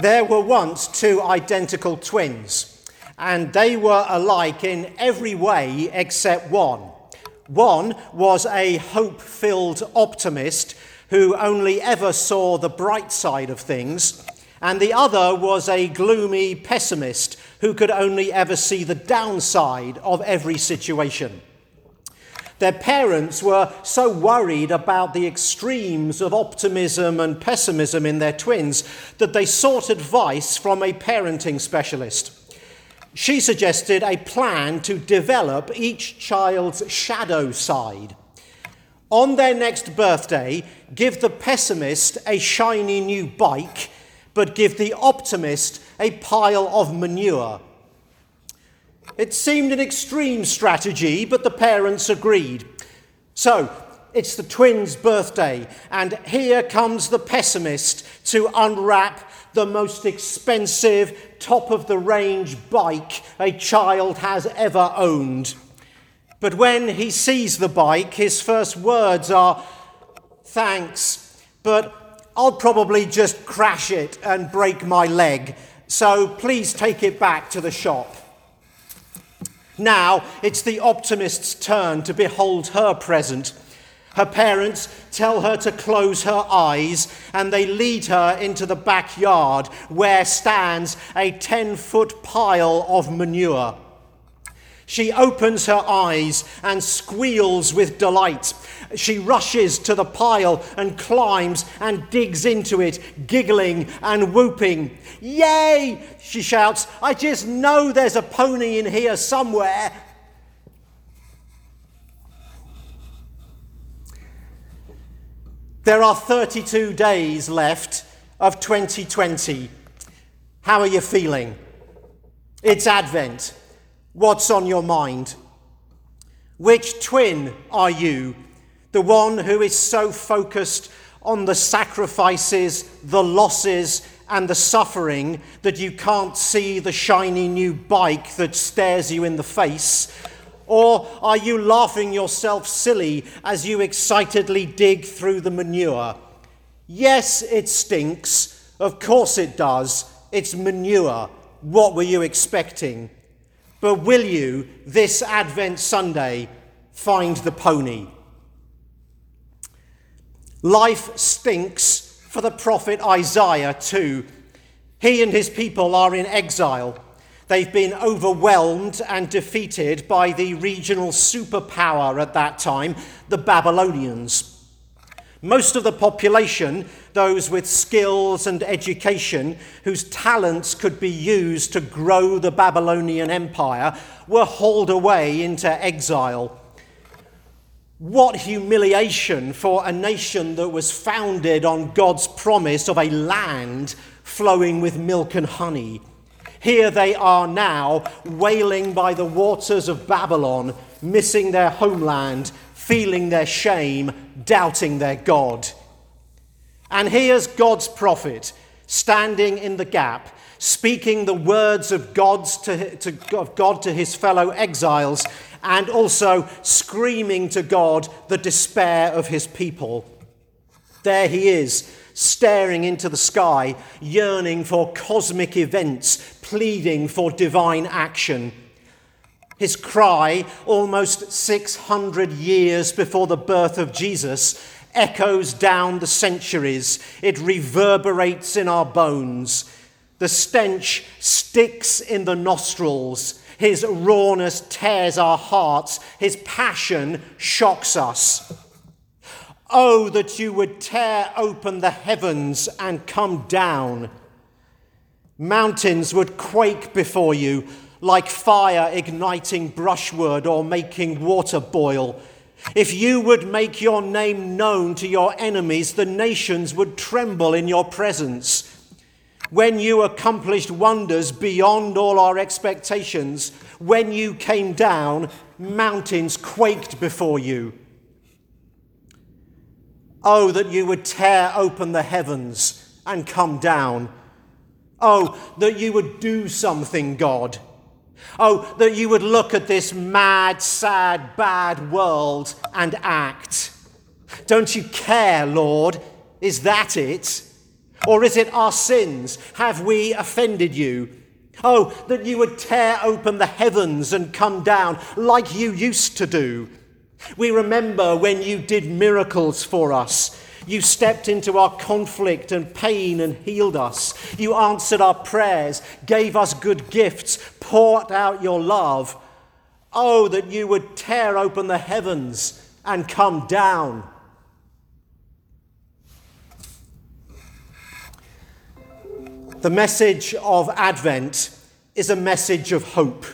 There were once two identical twins, and they were alike in every way except one. One was a hope filled optimist who only ever saw the bright side of things, and the other was a gloomy pessimist who could only ever see the downside of every situation. Their parents were so worried about the extremes of optimism and pessimism in their twins that they sought advice from a parenting specialist. She suggested a plan to develop each child's shadow side. On their next birthday, give the pessimist a shiny new bike, but give the optimist a pile of manure. It seemed an extreme strategy, but the parents agreed. So, it's the twins' birthday, and here comes the pessimist to unwrap the most expensive, top of the range bike a child has ever owned. But when he sees the bike, his first words are, Thanks, but I'll probably just crash it and break my leg, so please take it back to the shop. Now it's the optimist's turn to behold her present. Her parents tell her to close her eyes and they lead her into the backyard where stands a 10 foot pile of manure. She opens her eyes and squeals with delight. She rushes to the pile and climbs and digs into it, giggling and whooping. Yay! She shouts. I just know there's a pony in here somewhere. There are 32 days left of 2020. How are you feeling? It's Advent. What's on your mind? Which twin are you? The one who is so focused on the sacrifices, the losses, and the suffering that you can't see the shiny new bike that stares you in the face? Or are you laughing yourself silly as you excitedly dig through the manure? Yes, it stinks. Of course it does. It's manure. What were you expecting? But will you, this Advent Sunday, find the pony? Life stinks for the prophet Isaiah too. He and his people are in exile. They've been overwhelmed and defeated by the regional superpower at that time, the Babylonians. Most of the population, those with skills and education, whose talents could be used to grow the Babylonian Empire, were hauled away into exile. What humiliation for a nation that was founded on God's promise of a land flowing with milk and honey. Here they are now, wailing by the waters of Babylon, missing their homeland, feeling their shame, doubting their God. And here's God's prophet standing in the gap, speaking the words of, God's to, to, of God to his fellow exiles, and also screaming to God the despair of his people. There he is, staring into the sky, yearning for cosmic events, pleading for divine action. His cry, almost 600 years before the birth of Jesus, echoes down the centuries. It reverberates in our bones. The stench sticks in the nostrils. His rawness tears our hearts. His passion shocks us. Oh, that you would tear open the heavens and come down. Mountains would quake before you like fire igniting brushwood or making water boil. If you would make your name known to your enemies, the nations would tremble in your presence. When you accomplished wonders beyond all our expectations, when you came down, mountains quaked before you. Oh, that you would tear open the heavens and come down. Oh, that you would do something, God. Oh, that you would look at this mad, sad, bad world and act. Don't you care, Lord? Is that it? Or is it our sins? Have we offended you? Oh, that you would tear open the heavens and come down like you used to do. We remember when you did miracles for us. You stepped into our conflict and pain and healed us. You answered our prayers, gave us good gifts, poured out your love. Oh, that you would tear open the heavens and come down. The message of Advent is a message of hope.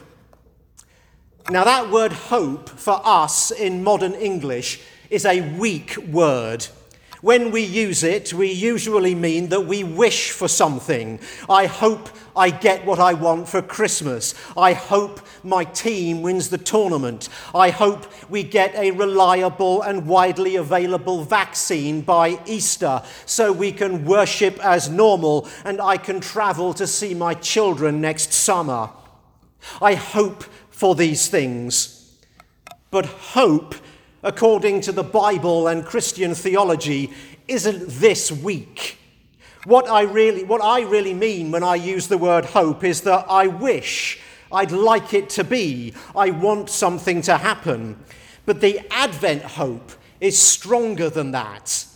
Now, that word hope for us in modern English is a weak word. When we use it, we usually mean that we wish for something. I hope I get what I want for Christmas. I hope my team wins the tournament. I hope we get a reliable and widely available vaccine by Easter so we can worship as normal and I can travel to see my children next summer. I hope for these things. But hope, according to the Bible and Christian theology, isn't this weak. What I really, what I really mean when I use the word hope is that I wish, I'd like it to be, I want something to happen. But the Advent hope is stronger than that.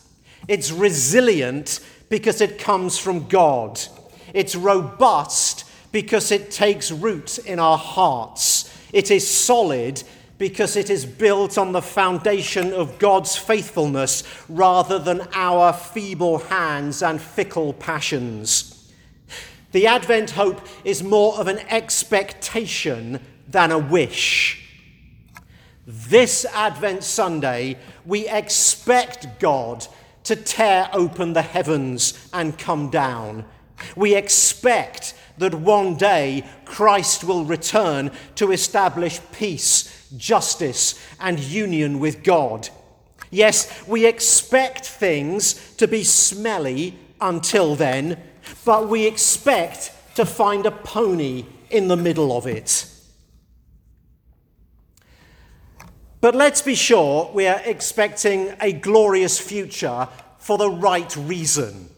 It's resilient because it comes from God. It's robust because it takes root in our hearts. It is solid because it is built on the foundation of God's faithfulness rather than our feeble hands and fickle passions. The Advent hope is more of an expectation than a wish. This Advent Sunday, we expect God to tear open the heavens and come down. We expect that one day Christ will return to establish peace, justice, and union with God. Yes, we expect things to be smelly until then, but we expect to find a pony in the middle of it. But let's be sure we are expecting a glorious future for the right reason.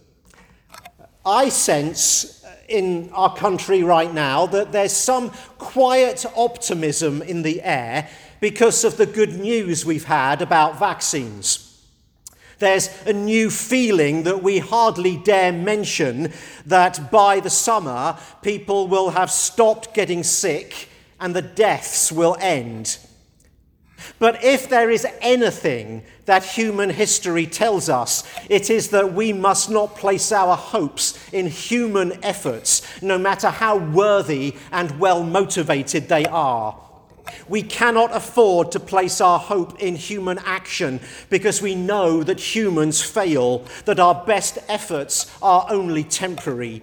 I sense in our country right now that there's some quiet optimism in the air because of the good news we've had about vaccines. There's a new feeling that we hardly dare mention that by the summer, people will have stopped getting sick and the deaths will end. But if there is anything that human history tells us, it is that we must not place our hopes in human efforts, no matter how worthy and well motivated they are. We cannot afford to place our hope in human action because we know that humans fail, that our best efforts are only temporary.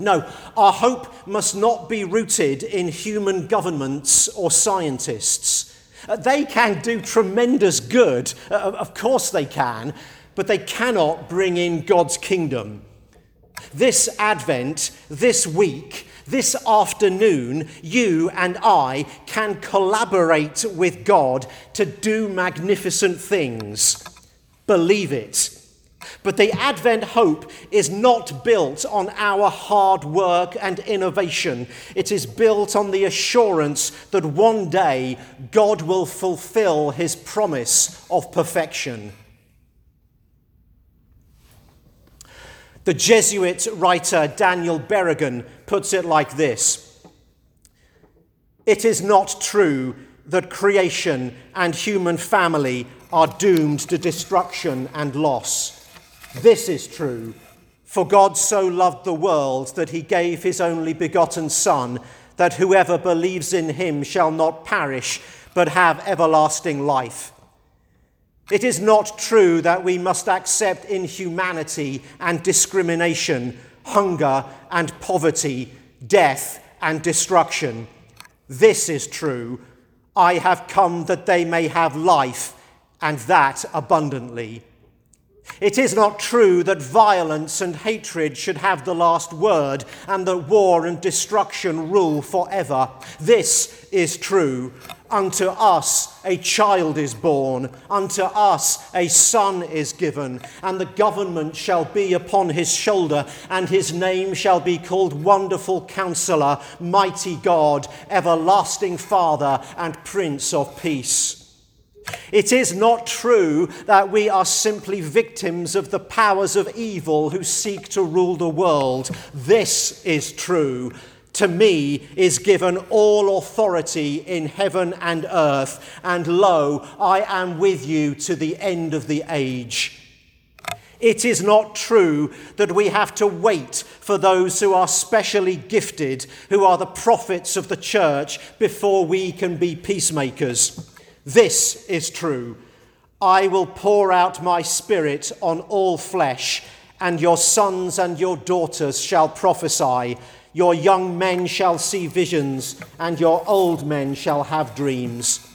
No, our hope must not be rooted in human governments or scientists. Uh, they can do tremendous good, uh, of course they can, but they cannot bring in God's kingdom. This Advent, this week, this afternoon, you and I can collaborate with God to do magnificent things. Believe it. But the Advent hope is not built on our hard work and innovation. It is built on the assurance that one day God will fulfill his promise of perfection. The Jesuit writer Daniel Berrigan puts it like this It is not true that creation and human family are doomed to destruction and loss. This is true. For God so loved the world that he gave his only begotten Son, that whoever believes in him shall not perish, but have everlasting life. It is not true that we must accept inhumanity and discrimination, hunger and poverty, death and destruction. This is true. I have come that they may have life, and that abundantly. It is not true that violence and hatred should have the last word and that war and destruction rule forever. This is true. Unto us a child is born, unto us a son is given, and the government shall be upon his shoulder, and his name shall be called Wonderful Counselor, Mighty God, Everlasting Father, and Prince of Peace. It is not true that we are simply victims of the powers of evil who seek to rule the world. This is true to me is given all authority in heaven and earth, and lo, I am with you to the end of the age. It is not true that we have to wait for those who are specially gifted, who are the prophets of the church, before we can be peacemakers. This is true. I will pour out my spirit on all flesh, and your sons and your daughters shall prophesy. Your young men shall see visions, and your old men shall have dreams.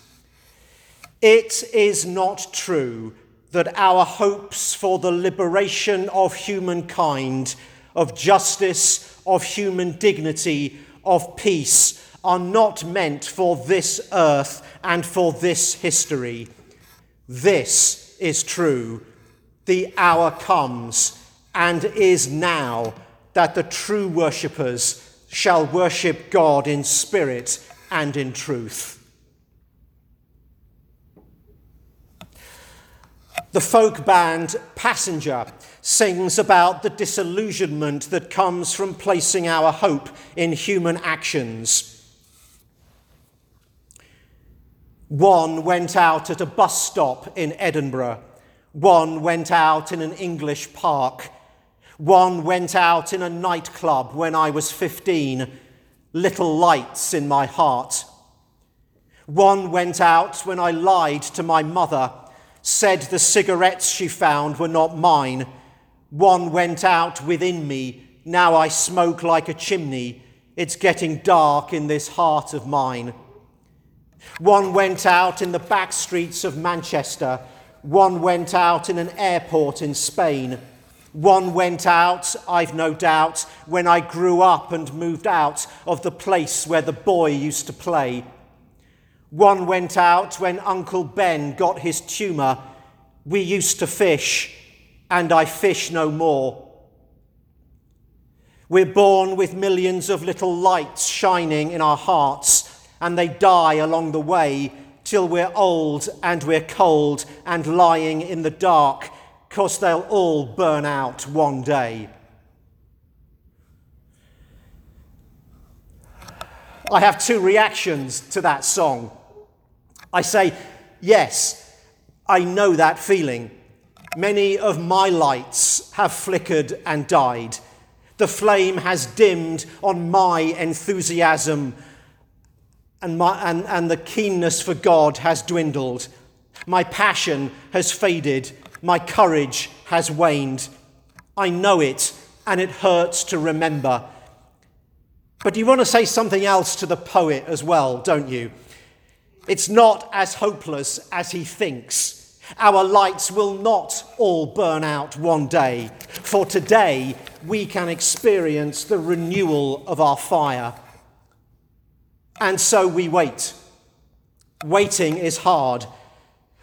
It is not true that our hopes for the liberation of humankind, of justice, of human dignity, of peace, are not meant for this earth and for this history. This is true. The hour comes and is now that the true worshippers shall worship God in spirit and in truth. The folk band Passenger sings about the disillusionment that comes from placing our hope in human actions. One went out at a bus stop in Edinburgh. One went out in an English park. One went out in a nightclub when I was 15, little lights in my heart. One went out when I lied to my mother, said the cigarettes she found were not mine. One went out within me, now I smoke like a chimney. It's getting dark in this heart of mine. One went out in the back streets of Manchester. One went out in an airport in Spain. One went out, I've no doubt, when I grew up and moved out of the place where the boy used to play. One went out when Uncle Ben got his tumour. We used to fish, and I fish no more. We're born with millions of little lights shining in our hearts, and they die along the way till we're old and we're cold and lying in the dark because they'll all burn out one day. I have two reactions to that song. I say, yes, I know that feeling. Many of my lights have flickered and died. The flame has dimmed on my enthusiasm, and, my, and, and the keenness for God has dwindled. My passion has faded my courage has waned. I know it, and it hurts to remember. But you want to say something else to the poet as well, don't you? It's not as hopeless as he thinks. Our lights will not all burn out one day, for today we can experience the renewal of our fire. And so we wait. Waiting is hard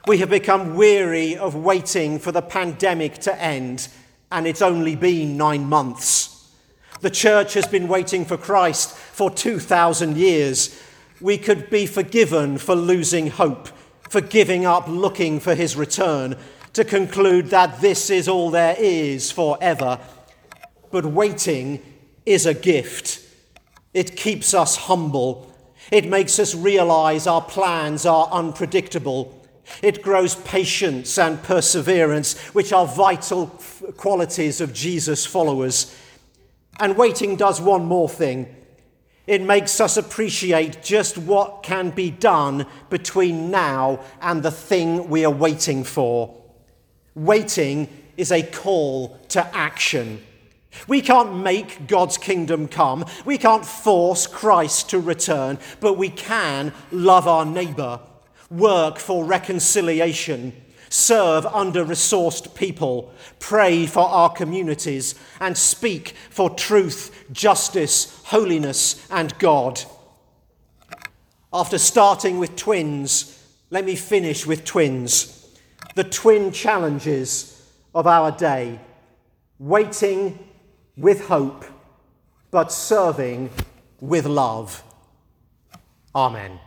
we have become weary of waiting for the pandemic to end, and it's only been nine months. The church has been waiting for Christ for 2,000 years. We could be forgiven for losing hope, for giving up looking for his return, to conclude that this is all there is forever. But waiting is a gift. It keeps us humble. It makes us realize our plans are unpredictable. It grows patience and perseverance, which are vital qualities of Jesus' followers. And waiting does one more thing it makes us appreciate just what can be done between now and the thing we are waiting for. Waiting is a call to action. We can't make God's kingdom come. We can't force Christ to return, but we can love our neighbour work for reconciliation, serve under resourced people, pray for our communities, and speak for truth, justice, holiness, and God. After starting with twins, let me finish with twins. The twin challenges of our day waiting with hope, but serving with love. Amen.